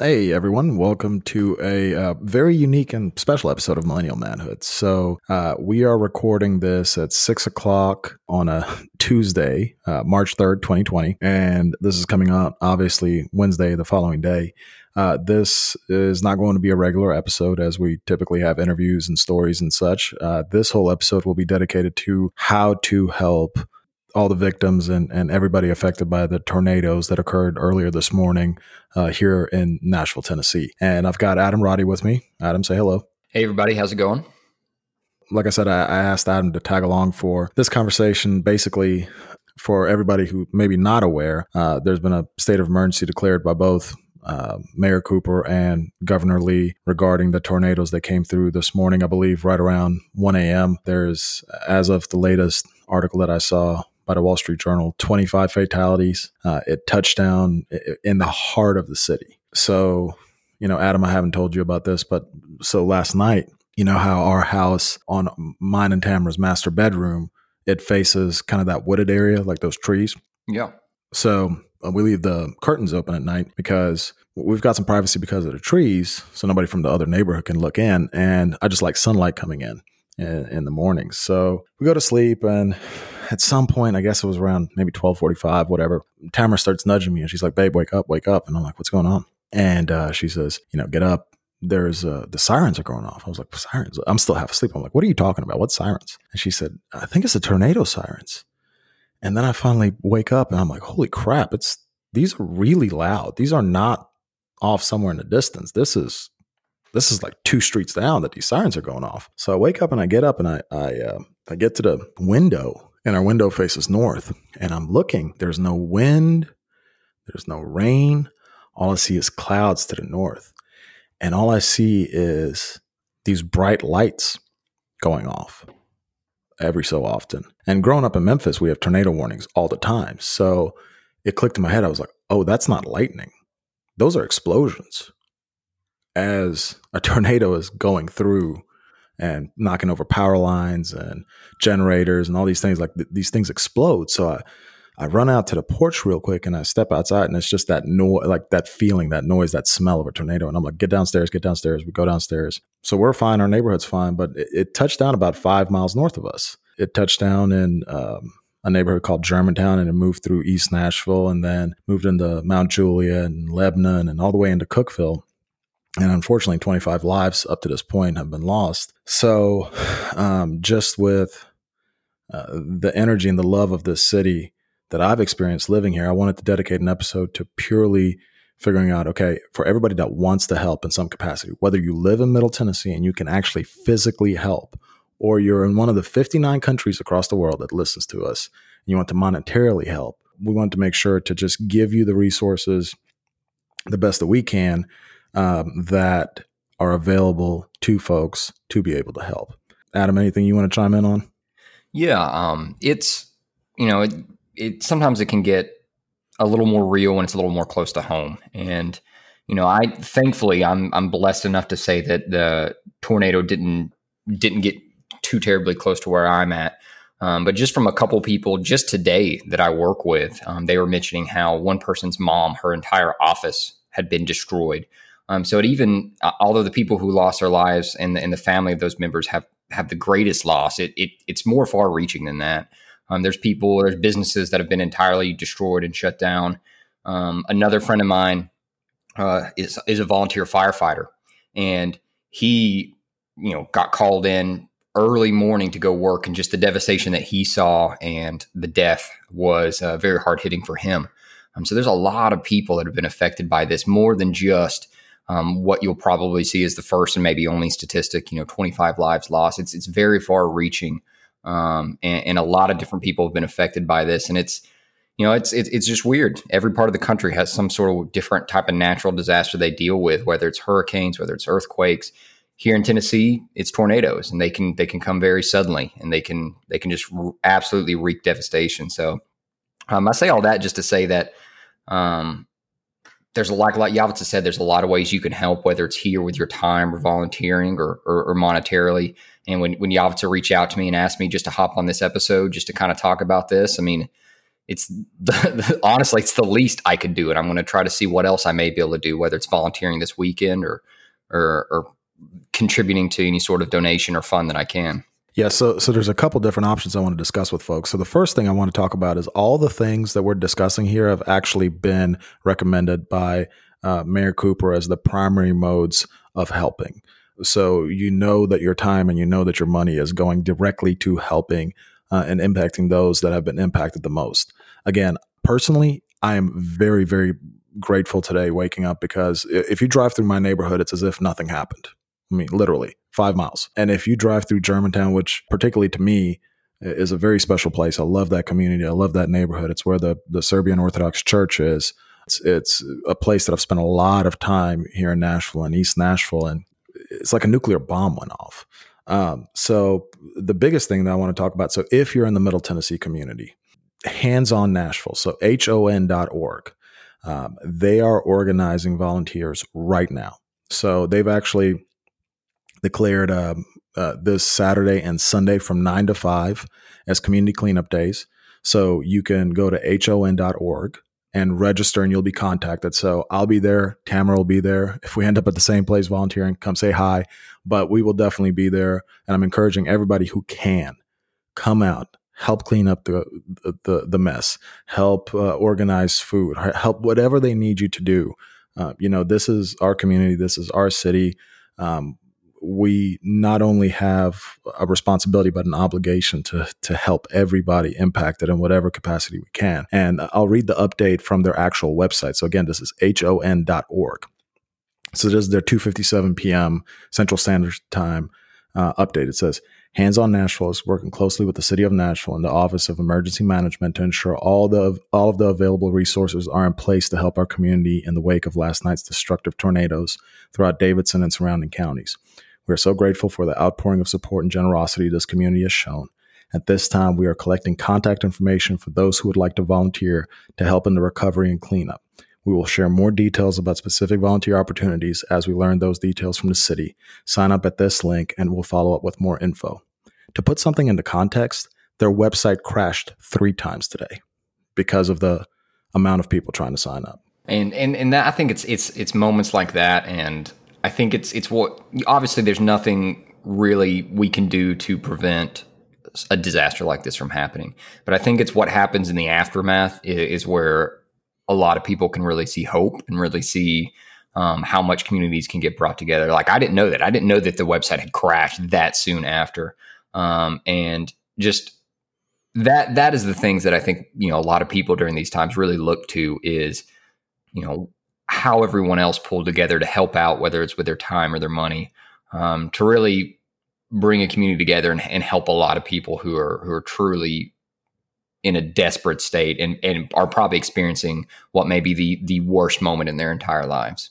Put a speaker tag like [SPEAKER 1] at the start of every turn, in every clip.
[SPEAKER 1] Hey everyone, welcome to a uh, very unique and special episode of Millennial Manhood. So, uh, we are recording this at six o'clock on a Tuesday, uh, March 3rd, 2020, and this is coming out obviously Wednesday, the following day. Uh, this is not going to be a regular episode as we typically have interviews and stories and such. Uh, this whole episode will be dedicated to how to help all the victims and, and everybody affected by the tornadoes that occurred earlier this morning uh, here in Nashville, Tennessee. And I've got Adam Roddy with me. Adam, say hello.
[SPEAKER 2] Hey, everybody. How's it going?
[SPEAKER 1] Like I said, I, I asked Adam to tag along for this conversation. Basically, for everybody who may be not aware, uh, there's been a state of emergency declared by both uh, Mayor Cooper and Governor Lee regarding the tornadoes that came through this morning, I believe, right around 1 a.m. There's, as of the latest article that I saw, by the Wall Street Journal 25 fatalities. Uh, it touched down in the heart of the city. So, you know, Adam, I haven't told you about this, but so last night, you know how our house on mine and Tamara's master bedroom, it faces kind of that wooded area, like those trees.
[SPEAKER 2] Yeah.
[SPEAKER 1] So uh, we leave the curtains open at night because we've got some privacy because of the trees, so nobody from the other neighborhood can look in. And I just like sunlight coming in in, in the morning. So we go to sleep and at some point, I guess it was around maybe 1245, whatever, Tamara starts nudging me and she's like, babe, wake up, wake up. And I'm like, what's going on? And uh, she says, you know, get up. There's uh, the sirens are going off. I was like, sirens? I'm still half asleep. I'm like, what are you talking about? What sirens? And she said, I think it's the tornado sirens. And then I finally wake up and I'm like, holy crap, it's these are really loud. These are not off somewhere in the distance. This is this is like two streets down that these sirens are going off. So I wake up and I get up and I I, uh, I get to the window and our window faces north. And I'm looking, there's no wind, there's no rain. All I see is clouds to the north. And all I see is these bright lights going off every so often. And growing up in Memphis, we have tornado warnings all the time. So it clicked in my head. I was like, oh, that's not lightning. Those are explosions. As a tornado is going through and knocking over power lines and generators and all these things like th- these things explode. So i i run out to the porch real quick and i step outside and it's just that noise like that feeling that noise that smell of a tornado. And i'm like get downstairs get downstairs. We go downstairs. So we're fine. Our neighborhood's fine but it, it touched down about five miles north of us. It touched down in um, a neighborhood called Germantown and it moved through East Nashville and then moved into Mount Juliet and Lebanon and all the way into Cookeville and unfortunately 25 lives up to this point have been lost. So um, just with uh, the energy and the love of this city that i've experienced living here i wanted to dedicate an episode to purely figuring out okay for everybody that wants to help in some capacity whether you live in middle tennessee and you can actually physically help or you're in one of the 59 countries across the world that listens to us and you want to monetarily help we want to make sure to just give you the resources the best that we can um, that are available to folks to be able to help. Adam, anything you want to chime in on?
[SPEAKER 2] Yeah, um, it's you know it, it sometimes it can get a little more real when it's a little more close to home, and you know I thankfully I'm I'm blessed enough to say that the tornado didn't didn't get too terribly close to where I'm at. Um, but just from a couple people just today that I work with, um, they were mentioning how one person's mom, her entire office had been destroyed. Um, so it even, uh, although the people who lost their lives and the, and the family of those members have have the greatest loss, it, it it's more far reaching than that. Um, there's people, there's businesses that have been entirely destroyed and shut down. Um, another friend of mine uh, is is a volunteer firefighter, and he, you know, got called in early morning to go work, and just the devastation that he saw and the death was uh, very hard hitting for him. Um, so there's a lot of people that have been affected by this, more than just um, what you'll probably see is the first and maybe only statistic. You know, 25 lives lost. It's it's very far reaching, um, and, and, a lot of different people have been affected by this. And it's you know, it's, it's it's just weird. Every part of the country has some sort of different type of natural disaster they deal with, whether it's hurricanes, whether it's earthquakes. Here in Tennessee, it's tornadoes, and they can they can come very suddenly, and they can they can just absolutely wreak devastation. So, um, I say all that just to say that um, there's a lot, like Yavitsa said, there's a lot of ways you can help, whether it's here with your time or volunteering or, or, or monetarily. And when, when Yavitsa reached out to me and asked me just to hop on this episode, just to kind of talk about this, I mean, it's the, the, honestly it's the least I could do, and I'm going to try to see what else I may be able to do, whether it's volunteering this weekend or or, or contributing to any sort of donation or fund that I can.
[SPEAKER 1] Yeah, so so there's a couple different options I want to discuss with folks. So the first thing I want to talk about is all the things that we're discussing here have actually been recommended by uh, Mayor Cooper as the primary modes of helping. So you know that your time and you know that your money is going directly to helping uh, and impacting those that have been impacted the most. Again, personally, I am very, very grateful today waking up because if you drive through my neighborhood, it's as if nothing happened. I mean, literally five miles. And if you drive through Germantown, which particularly to me is a very special place, I love that community. I love that neighborhood. It's where the, the Serbian Orthodox Church is. It's, it's a place that I've spent a lot of time here in Nashville and East Nashville. And it's like a nuclear bomb went off. Um, so the biggest thing that I want to talk about. So if you're in the Middle Tennessee community, Hands on Nashville, so hon.org, um, they are organizing volunteers right now. So they've actually declared um, uh, this Saturday and Sunday from 9 to 5 as community cleanup days. So you can go to hon.org and register and you'll be contacted. So I'll be there. Tamara will be there. If we end up at the same place volunteering, come say hi. But we will definitely be there. And I'm encouraging everybody who can come out, help clean up the the, the mess, help uh, organize food, help whatever they need you to do. Uh, you know, this is our community. This is our city. Um, we not only have a responsibility but an obligation to to help everybody impacted in whatever capacity we can. And I'll read the update from their actual website. So again, this is hon.org. So this is their 2:57 p.m. Central Standard Time uh, update. It says Hands on Nashville is working closely with the City of Nashville and the Office of Emergency Management to ensure all the all of the available resources are in place to help our community in the wake of last night's destructive tornadoes throughout Davidson and surrounding counties. We are so grateful for the outpouring of support and generosity this community has shown. At this time, we are collecting contact information for those who would like to volunteer to help in the recovery and cleanup. We will share more details about specific volunteer opportunities as we learn those details from the city. Sign up at this link and we'll follow up with more info. To put something into context, their website crashed three times today because of the amount of people trying to sign up.
[SPEAKER 2] And and and that I think it's it's it's moments like that and I think it's it's what obviously there's nothing really we can do to prevent a disaster like this from happening. But I think it's what happens in the aftermath is, is where a lot of people can really see hope and really see um, how much communities can get brought together. Like I didn't know that. I didn't know that the website had crashed that soon after. Um, and just that that is the things that I think you know a lot of people during these times really look to is you know how everyone else pulled together to help out, whether it's with their time or their money, um, to really bring a community together and, and, help a lot of people who are who are truly in a desperate state and, and are probably experiencing what may be the the worst moment in their entire lives.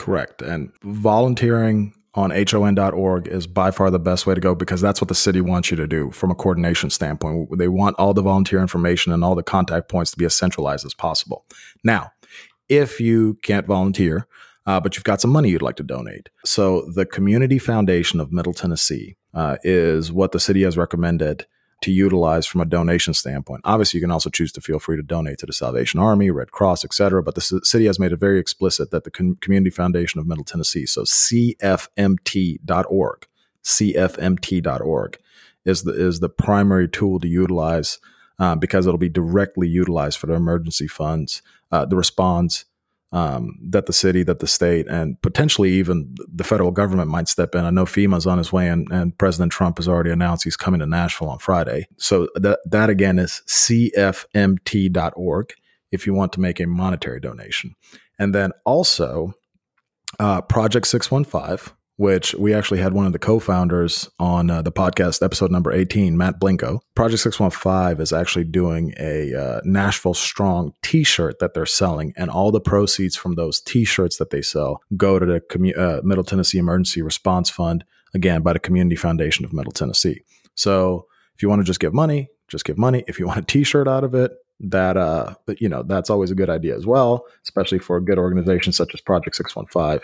[SPEAKER 1] Correct. And volunteering on hon.org is by far the best way to go because that's what the city wants you to do from a coordination standpoint. They want all the volunteer information and all the contact points to be as centralized as possible. Now, if you can't volunteer, uh, but you've got some money you'd like to donate. So the Community Foundation of Middle Tennessee uh, is what the city has recommended to utilize from a donation standpoint. Obviously, you can also choose to feel free to donate to the Salvation Army, Red Cross, etc. But the c- city has made it very explicit that the Com- Community Foundation of Middle Tennessee, so CFMT.org, CFMT.org, is the is the primary tool to utilize uh, because it'll be directly utilized for the emergency funds uh, the response um, that the city, that the state, and potentially even the federal government might step in. I know FEMA's on his way, and, and President Trump has already announced he's coming to Nashville on Friday. So that that again is cfmt.org if you want to make a monetary donation, and then also uh, Project Six One Five which we actually had one of the co-founders on uh, the podcast episode number 18 matt blinko. Project 615 is actually doing a uh, nashville strong t-shirt that they're selling and all the proceeds from those t-shirts that they sell go to the commu- uh, middle tennessee emergency response fund again by the community foundation of middle tennessee. So if you want to just give money just give money. If you want a t-shirt out of it that uh you know that's always a good idea as well especially for a good organization such as project 615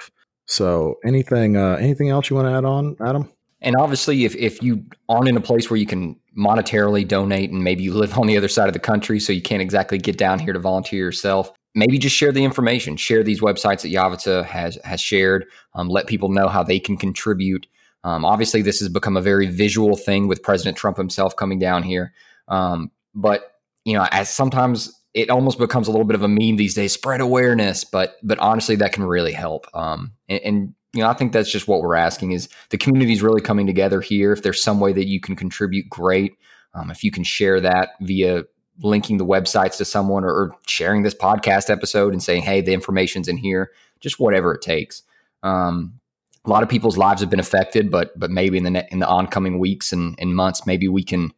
[SPEAKER 1] so anything uh, anything else you want to add on, Adam?
[SPEAKER 2] And obviously, if if you aren't in a place where you can monetarily donate and maybe you live on the other side of the country so you can't exactly get down here to volunteer yourself maybe just share the information. Share these websites that Yavata has has shared. Um, let people know how they can contribute. Um, obviously this has become a very visual thing with president trump himself coming down here. Um, but you know as sometimes it almost becomes a little bit of a meme these days spread awareness but but honestly that can really help um, and, and you know, I think that's just what we're asking is the community is really coming together here. If there's some way that you can contribute, great. Um, if you can share that via linking the websites to someone or, or, sharing this podcast episode and saying, hey, the information's in here, just whatever it takes. Um, a lot of people's lives have been affected, but but maybe in the ne- in the oncoming weeks and, and months, maybe we can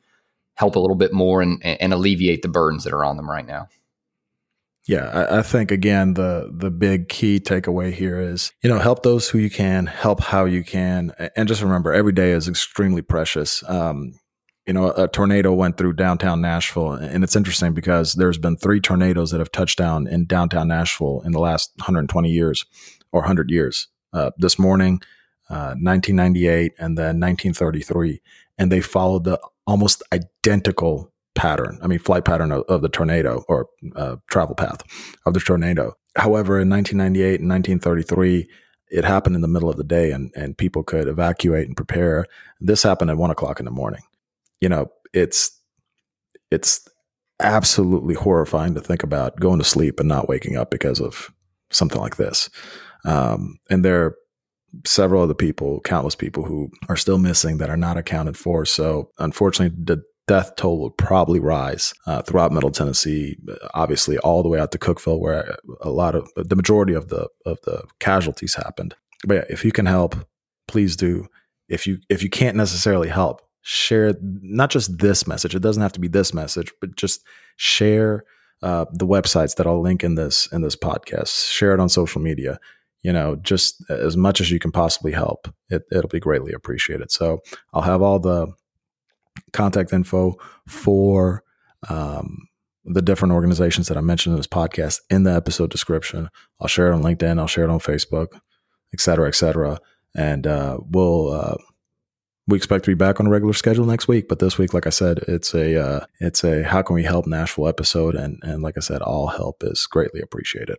[SPEAKER 2] help a little bit more and, and alleviate the burdens that are on them right now.
[SPEAKER 1] Yeah, I, I, think again the the big key takeaway here is you know help those who you can, help how you can, and just remember every day is extremely precious. Um, you know, a tornado went through downtown Nashville, and it's interesting because there's been three tornadoes that have touched down in downtown Nashville in the last 120 years or 100 years. Uh, this morning, uh, 1998, and then 1933, and they followed the almost identical pattern. I mean, flight pattern of, of the tornado or uh, travel path of the tornado. However, in 1998 and 1933, it happened in the middle of the day and, and people could evacuate and prepare. This happened at one o'clock in the morning. You know, it's, it's absolutely horrifying to think about going to sleep and not waking up because of something like this. Um, and there several other people, countless people who are still missing that are not accounted for. So unfortunately, the death toll will probably rise uh, throughout Middle Tennessee, obviously all the way out to Cookeville, where a lot of the majority of the of the casualties happened. But yeah, if you can help, please do. If you if you can't necessarily help, share not just this message. It doesn't have to be this message, but just share uh, the websites that I'll link in this in this podcast. Share it on social media. You know, just as much as you can possibly help, it, it'll be greatly appreciated. So I'll have all the contact info for um, the different organizations that I mentioned in this podcast in the episode description. I'll share it on LinkedIn. I'll share it on Facebook, et cetera, et cetera. And uh, we'll uh, we expect to be back on a regular schedule next week. But this week, like I said, it's a uh, it's a how can we help Nashville episode, and and like I said, all help is greatly appreciated.